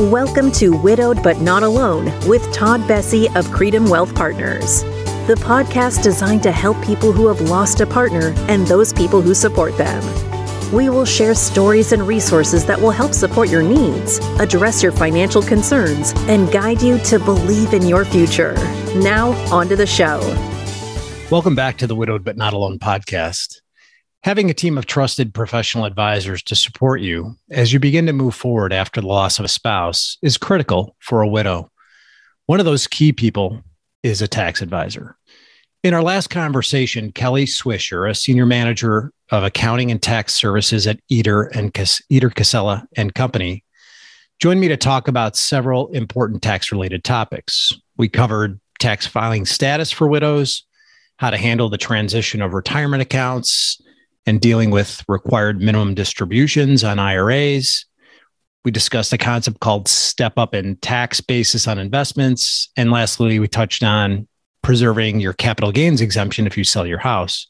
Welcome to Widowed But Not Alone with Todd Bessey of Creidim Wealth Partners, the podcast designed to help people who have lost a partner and those people who support them. We will share stories and resources that will help support your needs, address your financial concerns, and guide you to believe in your future. Now, on to the show. Welcome back to the Widowed But Not Alone podcast. Having a team of trusted professional advisors to support you as you begin to move forward after the loss of a spouse is critical for a widow. One of those key people is a tax advisor. In our last conversation, Kelly Swisher, a senior manager of accounting and tax services at Eder and Eder Casella and Company, joined me to talk about several important tax related topics. We covered tax filing status for widows, how to handle the transition of retirement accounts, and dealing with required minimum distributions on IRAs. We discussed a concept called step up in tax basis on investments. And lastly, we touched on preserving your capital gains exemption if you sell your house.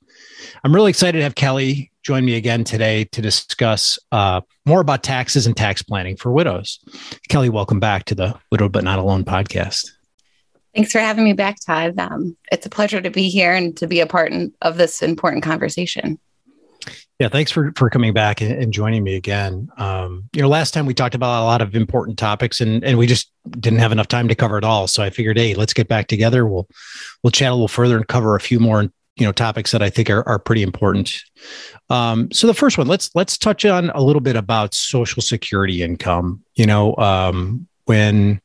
I'm really excited to have Kelly join me again today to discuss uh, more about taxes and tax planning for widows. Kelly, welcome back to the Widowed But Not Alone podcast. Thanks for having me back, Todd. Um, it's a pleasure to be here and to be a part of this important conversation. Yeah, thanks for for coming back and, joining me again. Um, you know, last time we talked about a lot of important topics, and and we just didn't have enough time to cover it all. So I figured, hey, let's get back together. We'll we'll chat a little further and cover a few more you know topics that I think are are pretty important. Um, so the first one, let's let's touch on a little bit about Social Security income. You know, um, when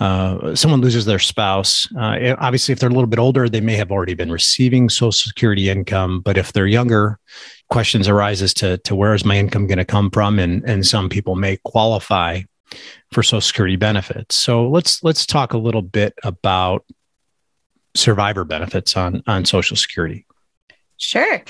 uh, someone loses their spouse, uh, obviously, if they're a little bit older, they may have already been receiving Social Security income. But if they're younger, questions arise as to, to where is my income going to come from? And, and some people may qualify for Social Security benefits. So let's let's talk a little bit about survivor benefits on, on Social Security. Sure.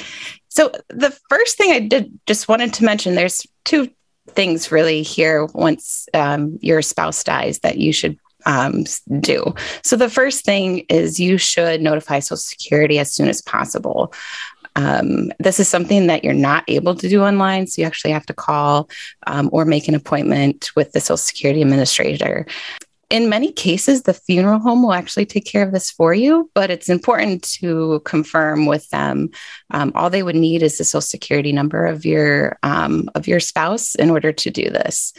So the first thing I did just wanted to mention there's two things really here once um, your spouse dies that you should um, do. So the first thing is you should notify Social Security as soon as possible. Um, this is something that you're not able to do online, so you actually have to call um, or make an appointment with the Social Security administrator. In many cases, the funeral home will actually take care of this for you, but it's important to confirm with them. Um, all they would need is the Social Security number of your um, of your spouse in order to do this.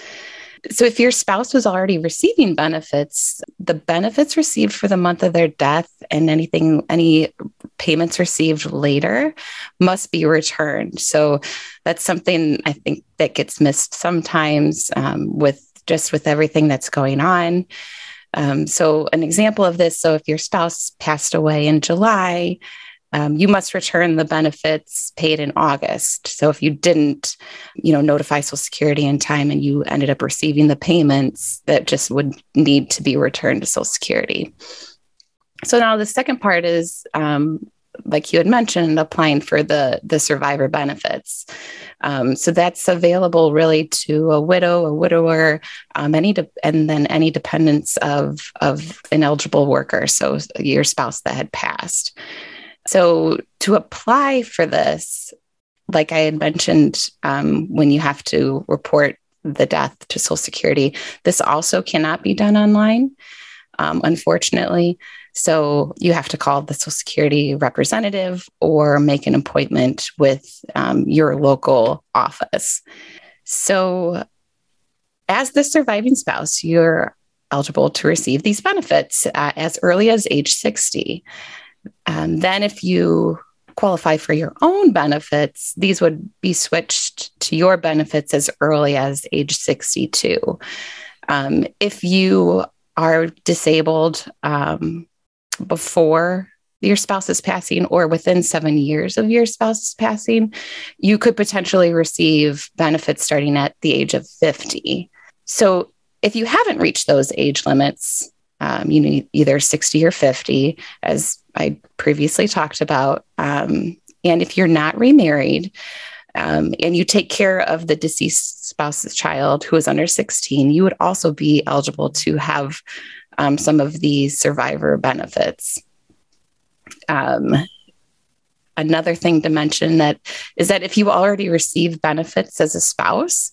So, if your spouse was already receiving benefits, the benefits received for the month of their death and anything, any payments received later must be returned. So, that's something I think that gets missed sometimes um, with just with everything that's going on. Um, so, an example of this so, if your spouse passed away in July, um, you must return the benefits paid in August. So if you didn't, you know, notify Social Security in time and you ended up receiving the payments, that just would need to be returned to Social Security. So now the second part is, um, like you had mentioned, applying for the the survivor benefits. Um, so that's available really to a widow, a widower, um, any de- and then any dependents of of an eligible worker. So your spouse that had passed. So, to apply for this, like I had mentioned, um, when you have to report the death to Social Security, this also cannot be done online, um, unfortunately. So, you have to call the Social Security representative or make an appointment with um, your local office. So, as the surviving spouse, you're eligible to receive these benefits uh, as early as age 60. Um, then, if you qualify for your own benefits, these would be switched to your benefits as early as age 62. Um, if you are disabled um, before your spouse's passing or within seven years of your spouse's passing, you could potentially receive benefits starting at the age of 50. So, if you haven't reached those age limits, um, you need either 60 or 50, as I previously talked about. Um, and if you're not remarried um, and you take care of the deceased spouse's child who is under 16, you would also be eligible to have um, some of these survivor benefits. Um, another thing to mention that is that if you already receive benefits as a spouse,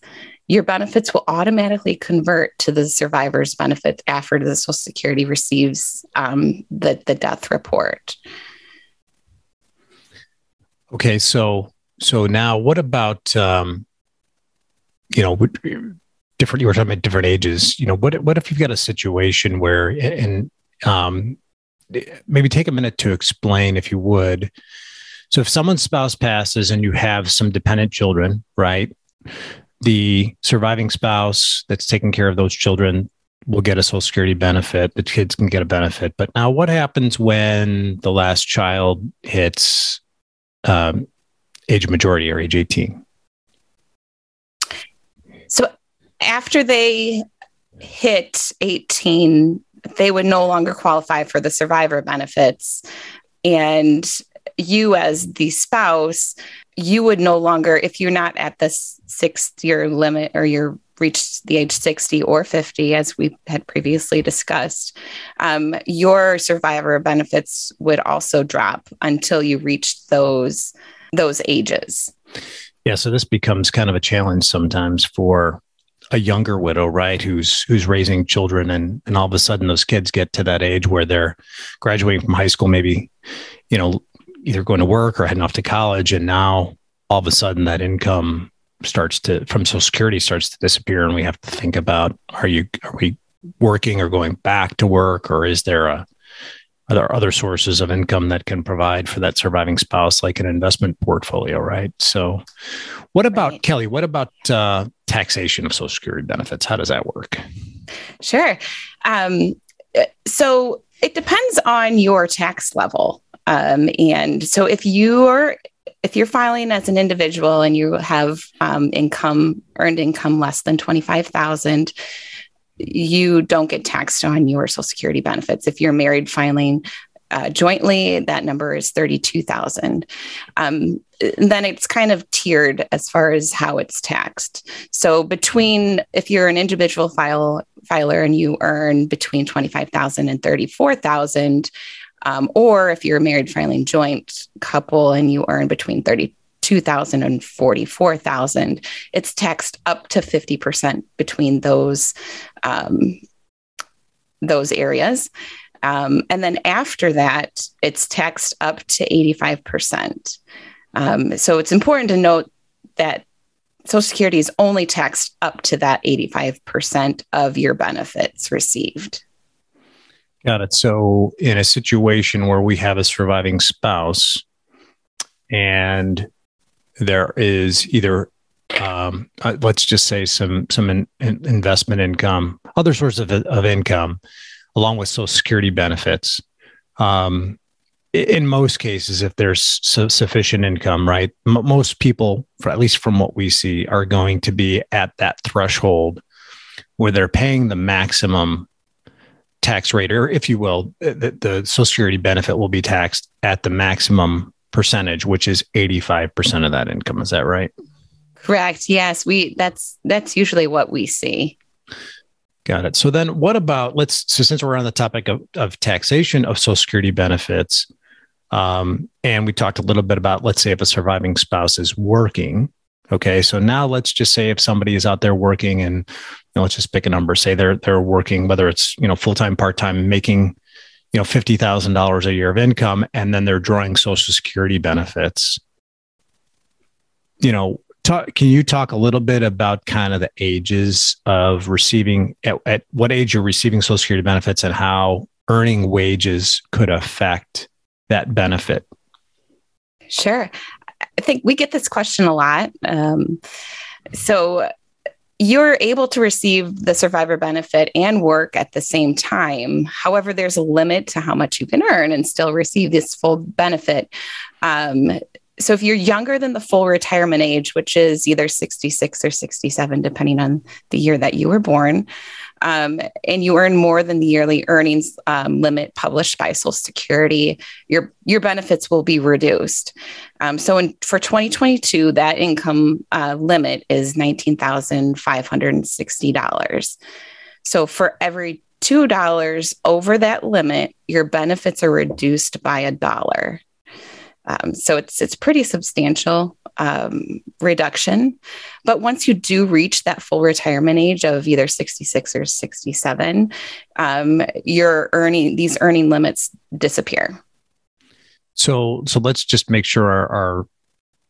your benefits will automatically convert to the survivor's benefit after the Social Security receives um, the, the death report. Okay, so so now what about um, you know different? You were talking about different ages. You know, what what if you've got a situation where and um, maybe take a minute to explain, if you would. So if someone's spouse passes and you have some dependent children, right? The surviving spouse that's taking care of those children will get a social security benefit. The kids can get a benefit. But now what happens when the last child hits um, age majority or age 18? So after they hit 18, they would no longer qualify for the survivor benefits. And you, as the spouse, you would no longer, if you're not at the six year limit or you're reached the age 60 or 50, as we had previously discussed, um, your survivor benefits would also drop until you reach those those ages. Yeah, so this becomes kind of a challenge sometimes for a younger widow, right, who's who's raising children, and and all of a sudden those kids get to that age where they're graduating from high school, maybe, you know, either going to work or heading off to college, and now all of a sudden that income starts to from Social Security starts to disappear, and we have to think about are you are we working or going back to work, or is there a are there other sources of income that can provide for that surviving spouse, like an investment portfolio, right? So, what about right. Kelly? What about uh, taxation of Social Security benefits? How does that work? Sure. Um, so it depends on your tax level, um, and so if you're if you're filing as an individual and you have um, income earned income less than twenty five thousand you don't get taxed on your Social Security benefits. If you're married filing uh, jointly, that number is 32,000. Um, then it's kind of tiered as far as how it's taxed. So between if you're an individual file filer and you earn between 25,000 and 34,000, um, or if you're a married filing joint couple and you earn between 30 2,000 and 44,000. It's taxed up to 50% between those, um, those areas. Um, and then after that, it's taxed up to 85%. Um, so it's important to note that Social Security is only taxed up to that 85% of your benefits received. Got it. So, in a situation where we have a surviving spouse and there is either um, uh, let's just say some some in, in investment income, other sources of, of income, along with Social Security benefits. Um, in most cases, if there's su- sufficient income, right, m- most people, for, at least from what we see, are going to be at that threshold where they're paying the maximum tax rate, or if you will, the, the Social Security benefit will be taxed at the maximum percentage, which is 85% of that income. Is that right? Correct. Yes, we that's that's usually what we see. Got it. So then what about let's so since we're on the topic of, of taxation of social security benefits, um, and we talked a little bit about let's say if a surviving spouse is working. Okay. So now let's just say if somebody is out there working and you know, let's just pick a number, say they're they're working, whether it's you know full-time, part-time, making you know fifty thousand dollars a year of income, and then they're drawing Social Security benefits. You know, talk, can you talk a little bit about kind of the ages of receiving at, at what age you're receiving Social Security benefits and how earning wages could affect that benefit? Sure. I think we get this question a lot. Um, so you're able to receive the survivor benefit and work at the same time. However, there's a limit to how much you can earn and still receive this full benefit. Um, so if you're younger than the full retirement age, which is either 66 or 67, depending on the year that you were born, um, and you earn more than the yearly earnings um, limit published by Social Security, your your benefits will be reduced. Um, so in, for 2022, that income uh, limit is $19,560. So for every $2 over that limit, your benefits are reduced by a dollar. Um, so it's it's pretty substantial um, reduction. But once you do reach that full retirement age of either 66 or 67, um, your earning these earning limits disappear. So so let's just make sure our, our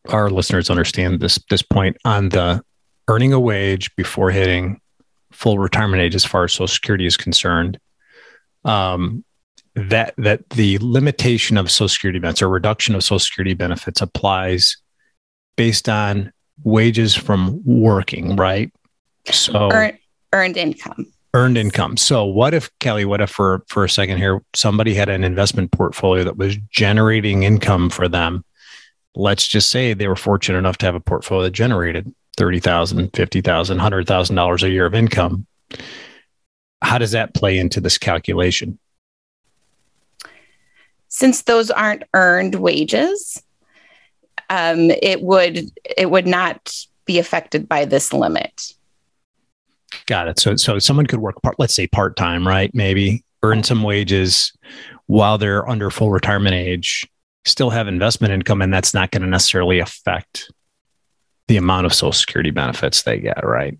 our listeners understand this this point on the earning a wage before hitting full retirement age as far as social security is concerned um, that that the limitation of social security benefits or reduction of social security benefits applies based on wages from working right so earned, earned income earned income so what if kelly what if for for a second here somebody had an investment portfolio that was generating income for them let's just say they were fortunate enough to have a portfolio that generated $30,000, $50,000, $100,000 a year of income. How does that play into this calculation? Since those aren't earned wages, um, it would it would not be affected by this limit. Got it. So so someone could work part, let's say part time, right? Maybe earn some wages while they're under full retirement age, still have investment income, and that's not going to necessarily affect the amount of social security benefits they get, right?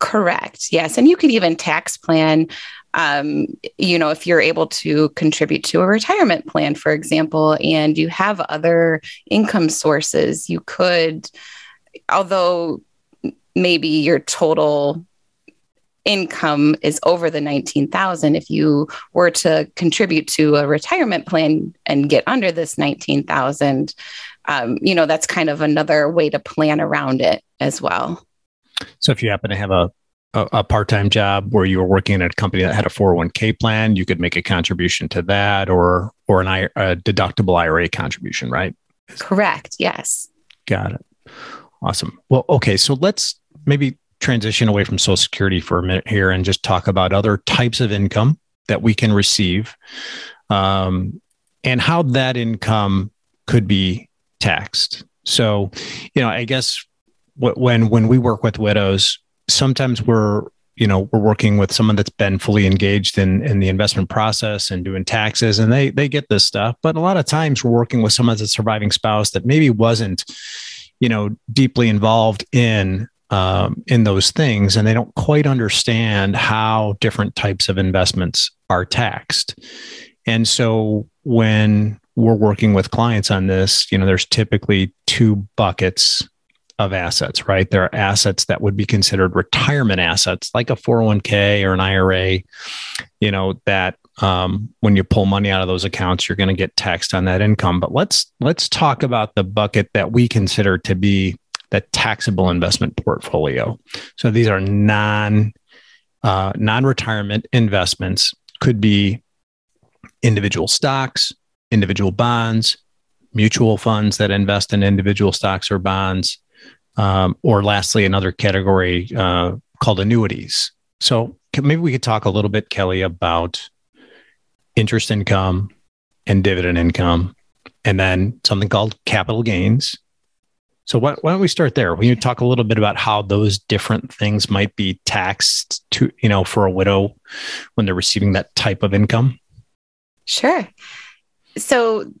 Correct. Yes. And you could even tax plan, um, you know, if you're able to contribute to a retirement plan, for example, and you have other income sources, you could, although maybe your total income is over the 19,000 if you were to contribute to a retirement plan and get under this 19,000 um, you know, that's kind of another way to plan around it as well. So if you happen to have a a, a part-time job where you were working at a company that had a 401k plan, you could make a contribution to that or or an I, a deductible IRA contribution, right? Correct. Yes. Got it. Awesome. Well, okay, so let's maybe transition away from Social Security for a minute here and just talk about other types of income that we can receive, um, and how that income could be taxed. So, you know, I guess when when we work with widows, sometimes we're you know we're working with someone that's been fully engaged in in the investment process and doing taxes and they they get this stuff. But a lot of times we're working with someone that's a surviving spouse that maybe wasn't you know deeply involved in um, in those things and they don't quite understand how different types of investments are taxed. And so when we're working with clients on this, you know, there's typically two buckets of assets, right? There are assets that would be considered retirement assets, like a 401k or an IRA, you know, that um, when you pull money out of those accounts, you're going to get taxed on that income. But let's let's talk about the bucket that we consider to be the taxable investment portfolio. So these are non uh, non retirement investments. Could be individual stocks, individual bonds, mutual funds that invest in individual stocks or bonds, um, or lastly, another category uh, called annuities. So maybe we could talk a little bit, Kelly, about interest income and dividend income, and then something called capital gains. So why, why don't we start there? Will you talk a little bit about how those different things might be taxed to, you know, for a widow when they're receiving that type of income? Sure. So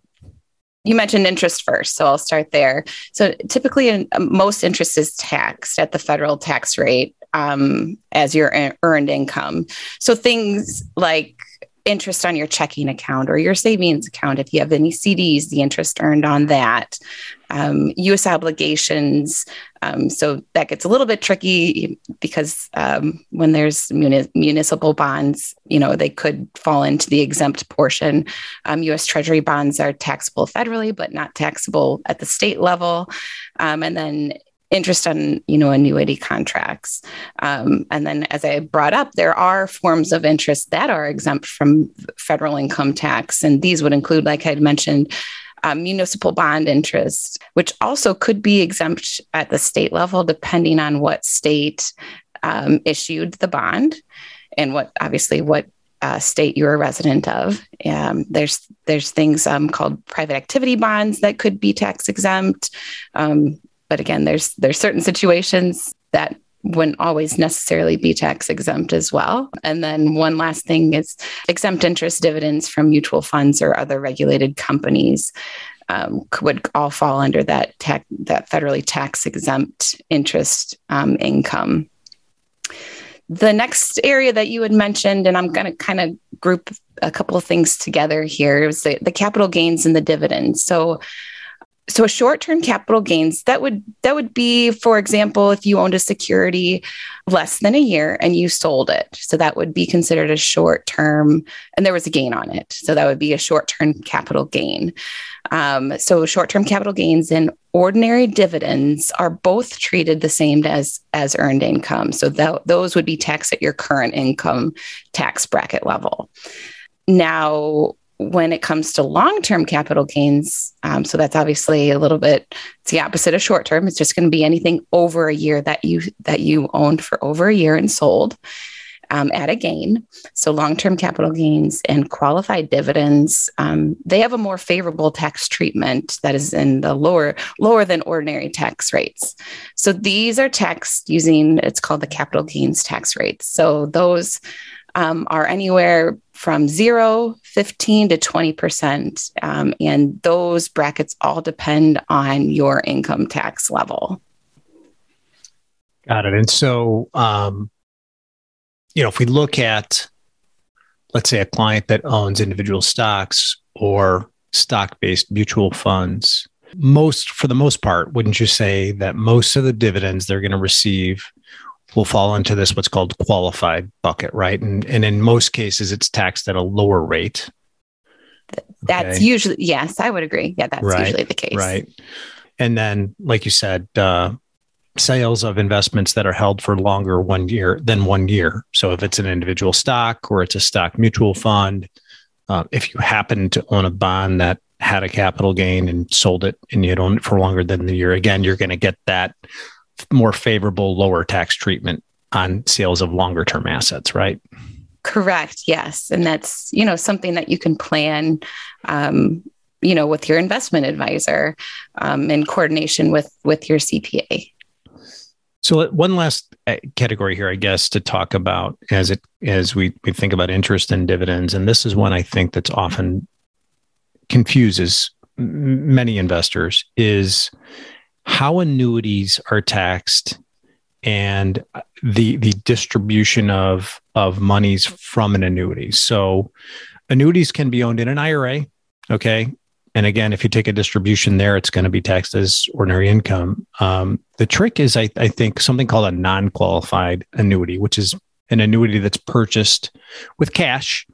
you mentioned interest first, so I'll start there. So typically, in, most interest is taxed at the federal tax rate um, as your earned income. So things like interest on your checking account or your savings account, if you have any CDs, the interest earned on that, um, US obligations. Um, so that gets a little bit tricky because um, when there's muni- municipal bonds, you know, they could fall into the exempt portion. US um, Treasury bonds are taxable federally, but not taxable at the state level. Um, and then interest on you know annuity contracts um, and then as i brought up there are forms of interest that are exempt from federal income tax and these would include like i had mentioned um, municipal bond interest which also could be exempt at the state level depending on what state um, issued the bond and what obviously what uh, state you're a resident of. Um, there's there's things um, called private activity bonds that could be tax exempt. Um, but again, there's there's certain situations that wouldn't always necessarily be tax exempt as well. And then one last thing is exempt interest dividends from mutual funds or other regulated companies. um, would all fall under that tax, that federally tax exempt interest um, income. The next area that you had mentioned, and I'm going to kind of group a couple of things together here, is the, the capital gains and the dividends. So so a short-term capital gains that would that would be for example if you owned a security less than a year and you sold it. So that would be considered a short-term and there was a gain on it. So that would be a short-term capital gain. Um, so short-term capital gains and ordinary dividends are both treated the same as as earned income. So those would be taxed at your current income tax bracket level. Now when it comes to long-term capital gains um, so that's obviously a little bit it's the opposite of short-term. It's just going to be anything over a year that you that you owned for over a year and sold um, at a gain. So long-term capital gains and qualified dividends um, they have a more favorable tax treatment that is in the lower lower than ordinary tax rates. So these are taxed using it's called the capital gains tax rates so those um, are anywhere from zero, 15 to 20%. Um, and those brackets all depend on your income tax level. Got it. And so, um, you know, if we look at, let's say, a client that owns individual stocks or stock based mutual funds, most, for the most part, wouldn't you say that most of the dividends they're going to receive will fall into this what's called qualified bucket, right? And and in most cases, it's taxed at a lower rate. That's okay. usually yes, I would agree. Yeah, that's right, usually the case. Right. And then, like you said, uh, sales of investments that are held for longer one year than one year. So if it's an individual stock or it's a stock mutual fund, uh, if you happen to own a bond that had a capital gain and sold it and you had owned it for longer than the year, again, you're going to get that more favorable lower tax treatment on sales of longer term assets, right? Correct. Yes, and that's you know something that you can plan, um, you know, with your investment advisor, um, in coordination with with your CPA. So one last uh, category here, I guess, to talk about as it as we we think about interest and dividends, and this is one I think that's often confuses many investors is how annuities are taxed and the the distribution of of monies from an annuity. So annuities can be owned in an IRA, okay? And again, if you take a distribution there, it's going to be taxed as ordinary income. Um, the trick is, I, I think, something called a non-qualified annuity, which is an annuity that's purchased with cash,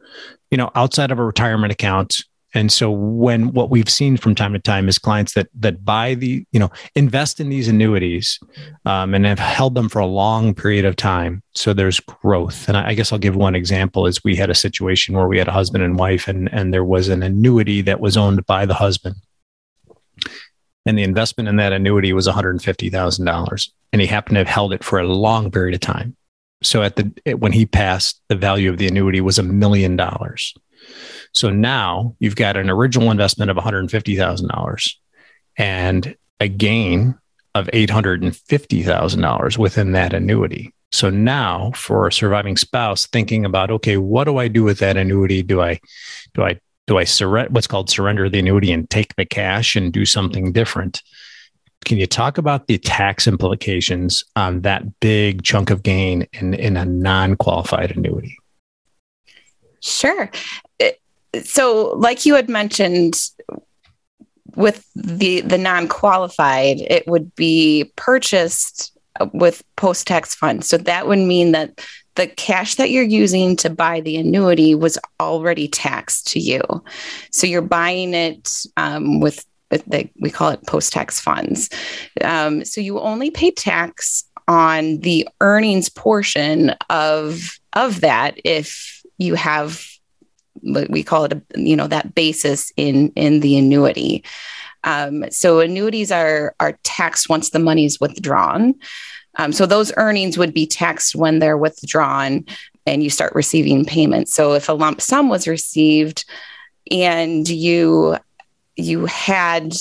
you know, outside of a retirement account and so when what we've seen from time to time is clients that that buy the, you know, invest in these annuities um, and have held them for a long period of time. So there's growth. And I guess I'll give one example is we had a situation where we had a husband and wife and, and there was an annuity that was owned by the husband. And the investment in that annuity was $150,000. And he happened to have held it for a long period of time. So at the when he passed, the value of the annuity was a million dollars. So now you've got an original investment of $150,000 and a gain of $850,000 within that annuity. So now for a surviving spouse thinking about okay, what do I do with that annuity? Do I do I do I surrender what's called surrender the annuity and take the cash and do something different? Can you talk about the tax implications on that big chunk of gain in, in a non-qualified annuity? Sure so like you had mentioned with the the non-qualified it would be purchased with post-tax funds. So that would mean that the cash that you're using to buy the annuity was already taxed to you. So you're buying it um, with, the, we call it post-tax funds. Um, so you only pay tax on the earnings portion of of that if you have we call it a, you know that basis in in the annuity. Um, so annuities are are taxed once the money is withdrawn. Um, so those earnings would be taxed when they're withdrawn and you start receiving payments. So if a lump sum was received and you you had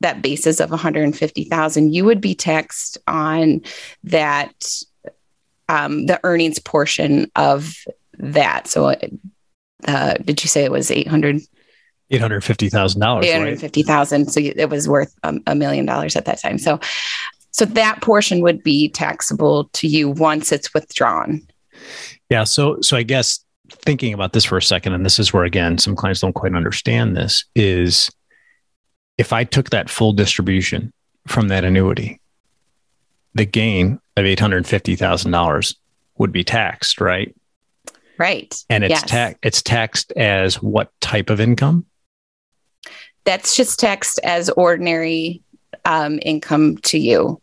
that basis of 150,000 you would be taxed on that um, the earnings portion of that. So uh, did you say it was 800 Eight hundred fifty thousand dollars. Eight hundred fifty thousand. Right? So it was worth a million dollars at that time. So, so that portion would be taxable to you once it's withdrawn. Yeah. So, so I guess thinking about this for a second, and this is where again some clients don't quite understand this is if I took that full distribution from that annuity, the gain of eight hundred fifty thousand dollars would be taxed, right? Right. And it's yes. tax it's taxed as what type of income? That's just taxed as ordinary um, income to you.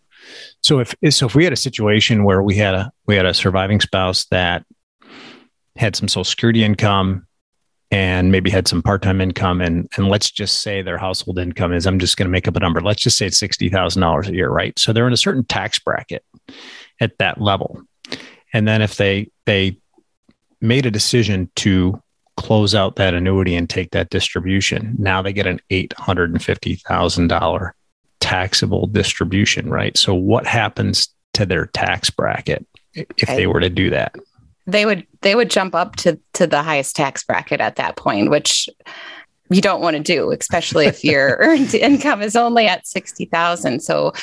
So if so, if we had a situation where we had a we had a surviving spouse that had some social security income and maybe had some part-time income and and let's just say their household income is I'm just going to make up a number. Let's just say it's $60,000 a year, right? So they're in a certain tax bracket at that level. And then if they they made a decision to close out that annuity and take that distribution, now they get an $850,000 taxable distribution, right? So what happens to their tax bracket if they were to do that? they would they would jump up to to the highest tax bracket at that point, which you don't want to do, especially if your earned income is only at sixty thousand. So,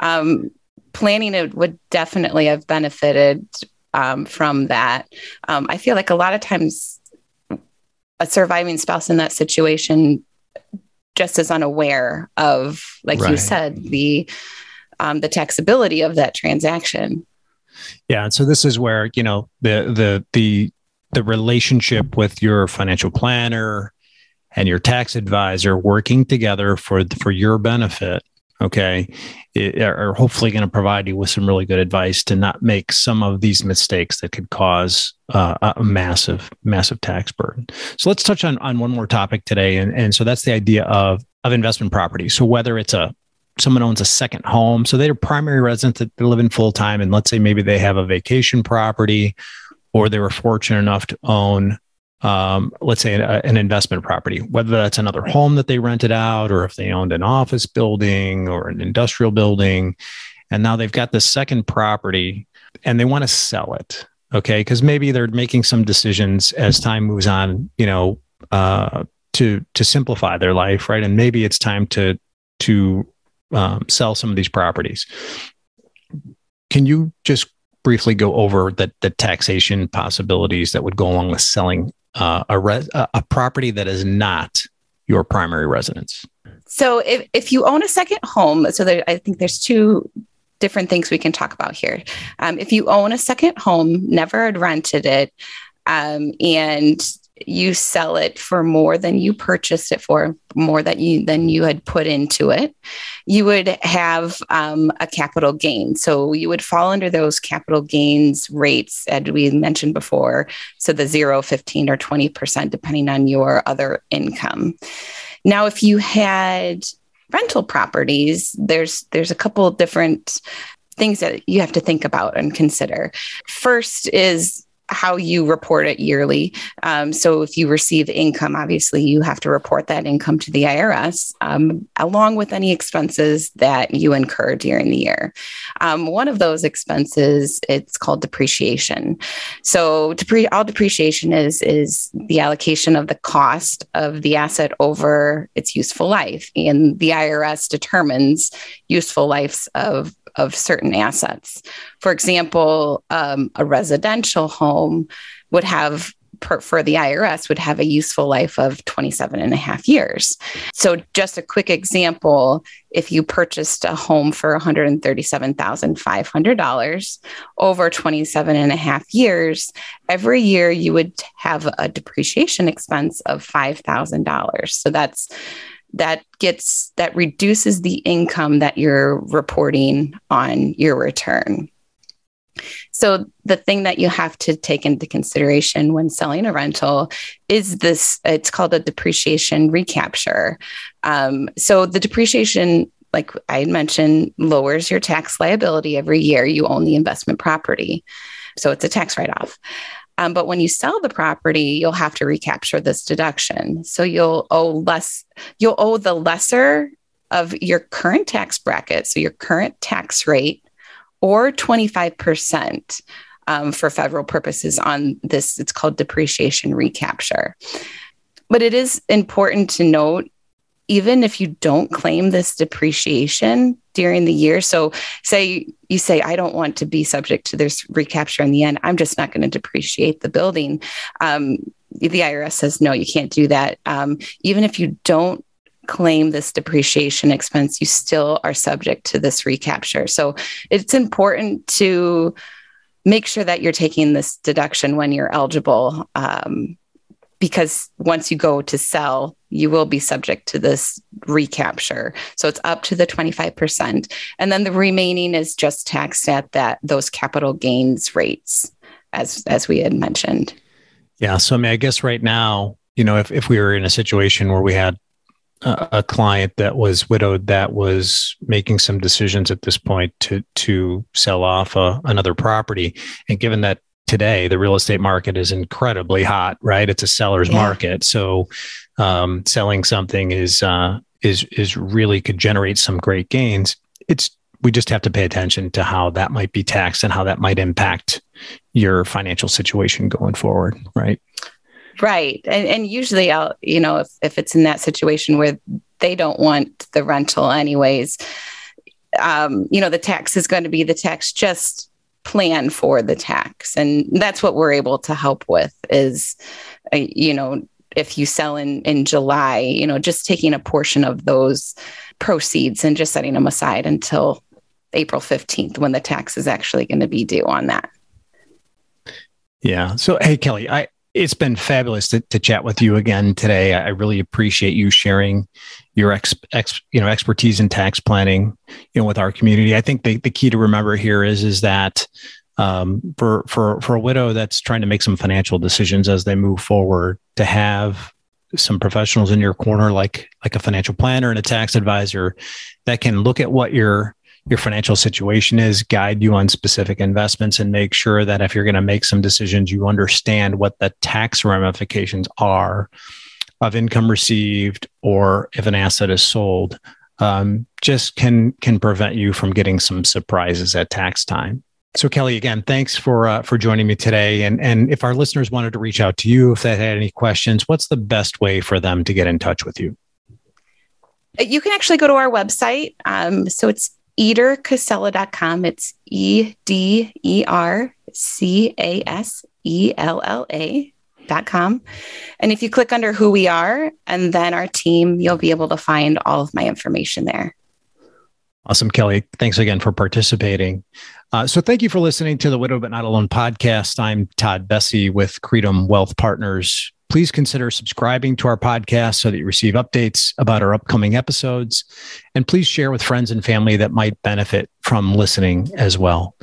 um, planning it would definitely have benefited um, from that. Um, I feel like a lot of times a surviving spouse in that situation just is unaware of, like right. you said, the um, the taxability of that transaction. Yeah, and so this is where you know the the the the relationship with your financial planner and your tax advisor working together for for your benefit okay it, are hopefully going to provide you with some really good advice to not make some of these mistakes that could cause uh, a massive massive tax burden so let's touch on on one more topic today and and so that's the idea of of investment property so whether it's a someone owns a second home. So they're primary residents that they live in full time. And let's say maybe they have a vacation property or they were fortunate enough to own, um, let's say, an, an investment property, whether that's another home that they rented out or if they owned an office building or an industrial building. And now they've got this second property and they want to sell it. Okay. Because maybe they're making some decisions as time moves on, you know, uh, to to simplify their life, right? And maybe it's time to to um, sell some of these properties. Can you just briefly go over the, the taxation possibilities that would go along with selling uh, a, a property that is not your primary residence? So, if, if you own a second home, so there, I think there's two different things we can talk about here. Um, if you own a second home, never had rented it, um, and you sell it for more than you purchased it for, more that you than you had put into it, you would have um, a capital gain. So you would fall under those capital gains rates, as we mentioned before. So the zero, 15, or 20%, depending on your other income. Now, if you had rental properties, there's there's a couple different things that you have to think about and consider. First is how you report it yearly. Um, so if you receive income, obviously you have to report that income to the IRS, um, along with any expenses that you incur during the year. Um, one of those expenses it's called depreciation. So depre- all depreciation is is the allocation of the cost of the asset over its useful life, and the IRS determines useful lives of of certain assets. For example, um, a residential home would have per, for the IRS would have a useful life of 27 and a half years. So just a quick example, if you purchased a home for $137,500 over 27 and a half years, every year you would have a depreciation expense of $5,000. So that's that gets that reduces the income that you're reporting on your return. So the thing that you have to take into consideration when selling a rental is this it's called a depreciation recapture. Um, so the depreciation like I mentioned, lowers your tax liability every year you own the investment property. So it's a tax write off. Um, but when you sell the property, you'll have to recapture this deduction. So you'll owe less, you'll owe the lesser of your current tax bracket, so your current tax rate, or 25% um, for federal purposes on this. It's called depreciation recapture. but it is important to note even if you don't claim this depreciation during the year. So, say you say, I don't want to be subject to this recapture in the end, I'm just not going to depreciate the building. Um, the IRS says, no, you can't do that. Um, even if you don't claim this depreciation expense, you still are subject to this recapture. So, it's important to make sure that you're taking this deduction when you're eligible. Um, because once you go to sell, you will be subject to this recapture. So it's up to the 25%. And then the remaining is just taxed at that those capital gains rates as as we had mentioned. Yeah. So I mean, I guess right now, you know, if, if we were in a situation where we had a, a client that was widowed that was making some decisions at this point to to sell off a, uh, another property, and given that today the real estate market is incredibly hot right? It's a seller's yeah. market. So um, selling something is uh, is is really could generate some great gains. It's we just have to pay attention to how that might be taxed and how that might impact your financial situation going forward right? Right. And, and usually i'll you know if, if it's in that situation where they don't want the rental anyways um, you know the tax is going to be the tax just plan for the tax. And that's what we're able to help with is uh, you know if you sell in in July you know just taking a portion of those proceeds and just setting them aside until April 15th when the tax is actually going to be due on that. Yeah. So hey Kelly I it's been fabulous to, to chat with you again today. I really appreciate you sharing your ex, ex, you know expertise in tax planning, you know, with our community. I think the, the key to remember here is is that um, for for for a widow that's trying to make some financial decisions as they move forward, to have some professionals in your corner, like like a financial planner and a tax advisor, that can look at what you're your financial situation is, guide you on specific investments, and make sure that if you're going to make some decisions, you understand what the tax ramifications are of income received or if an asset is sold. Um, just can can prevent you from getting some surprises at tax time. So Kelly, again, thanks for uh, for joining me today. And and if our listeners wanted to reach out to you, if they had any questions, what's the best way for them to get in touch with you? You can actually go to our website. Um, so it's edercasella.com. It's E D E R C A S E L L A. Dot com. And if you click under who we are and then our team, you'll be able to find all of my information there. Awesome, Kelly. Thanks again for participating. Uh, so, thank you for listening to the Widow But Not Alone podcast. I'm Todd Bessey with Creidim Wealth Partners please consider subscribing to our podcast so that you receive updates about our upcoming episodes. And please share with friends and family that might benefit from listening as well.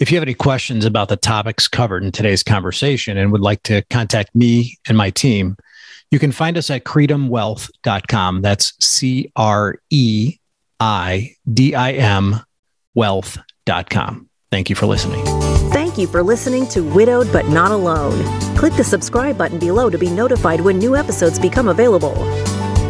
If you have any questions about the topics covered in today's conversation and would like to contact me and my team, you can find us at creidimwealth.com. That's C R E I D I M wealth.com. Thank you for listening. Thank you for listening to Widowed But Not Alone. Click the subscribe button below to be notified when new episodes become available.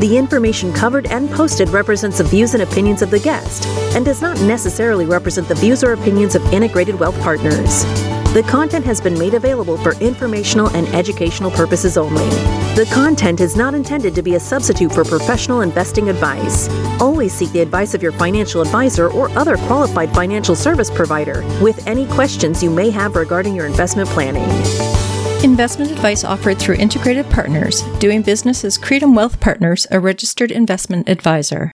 The information covered and posted represents the views and opinions of the guest and does not necessarily represent the views or opinions of Integrated Wealth Partners. The content has been made available for informational and educational purposes only. The content is not intended to be a substitute for professional investing advice. Always seek the advice of your financial advisor or other qualified financial service provider with any questions you may have regarding your investment planning. Investment advice offered through Integrated Partners, doing business as Creidim Wealth Partners, a registered investment advisor.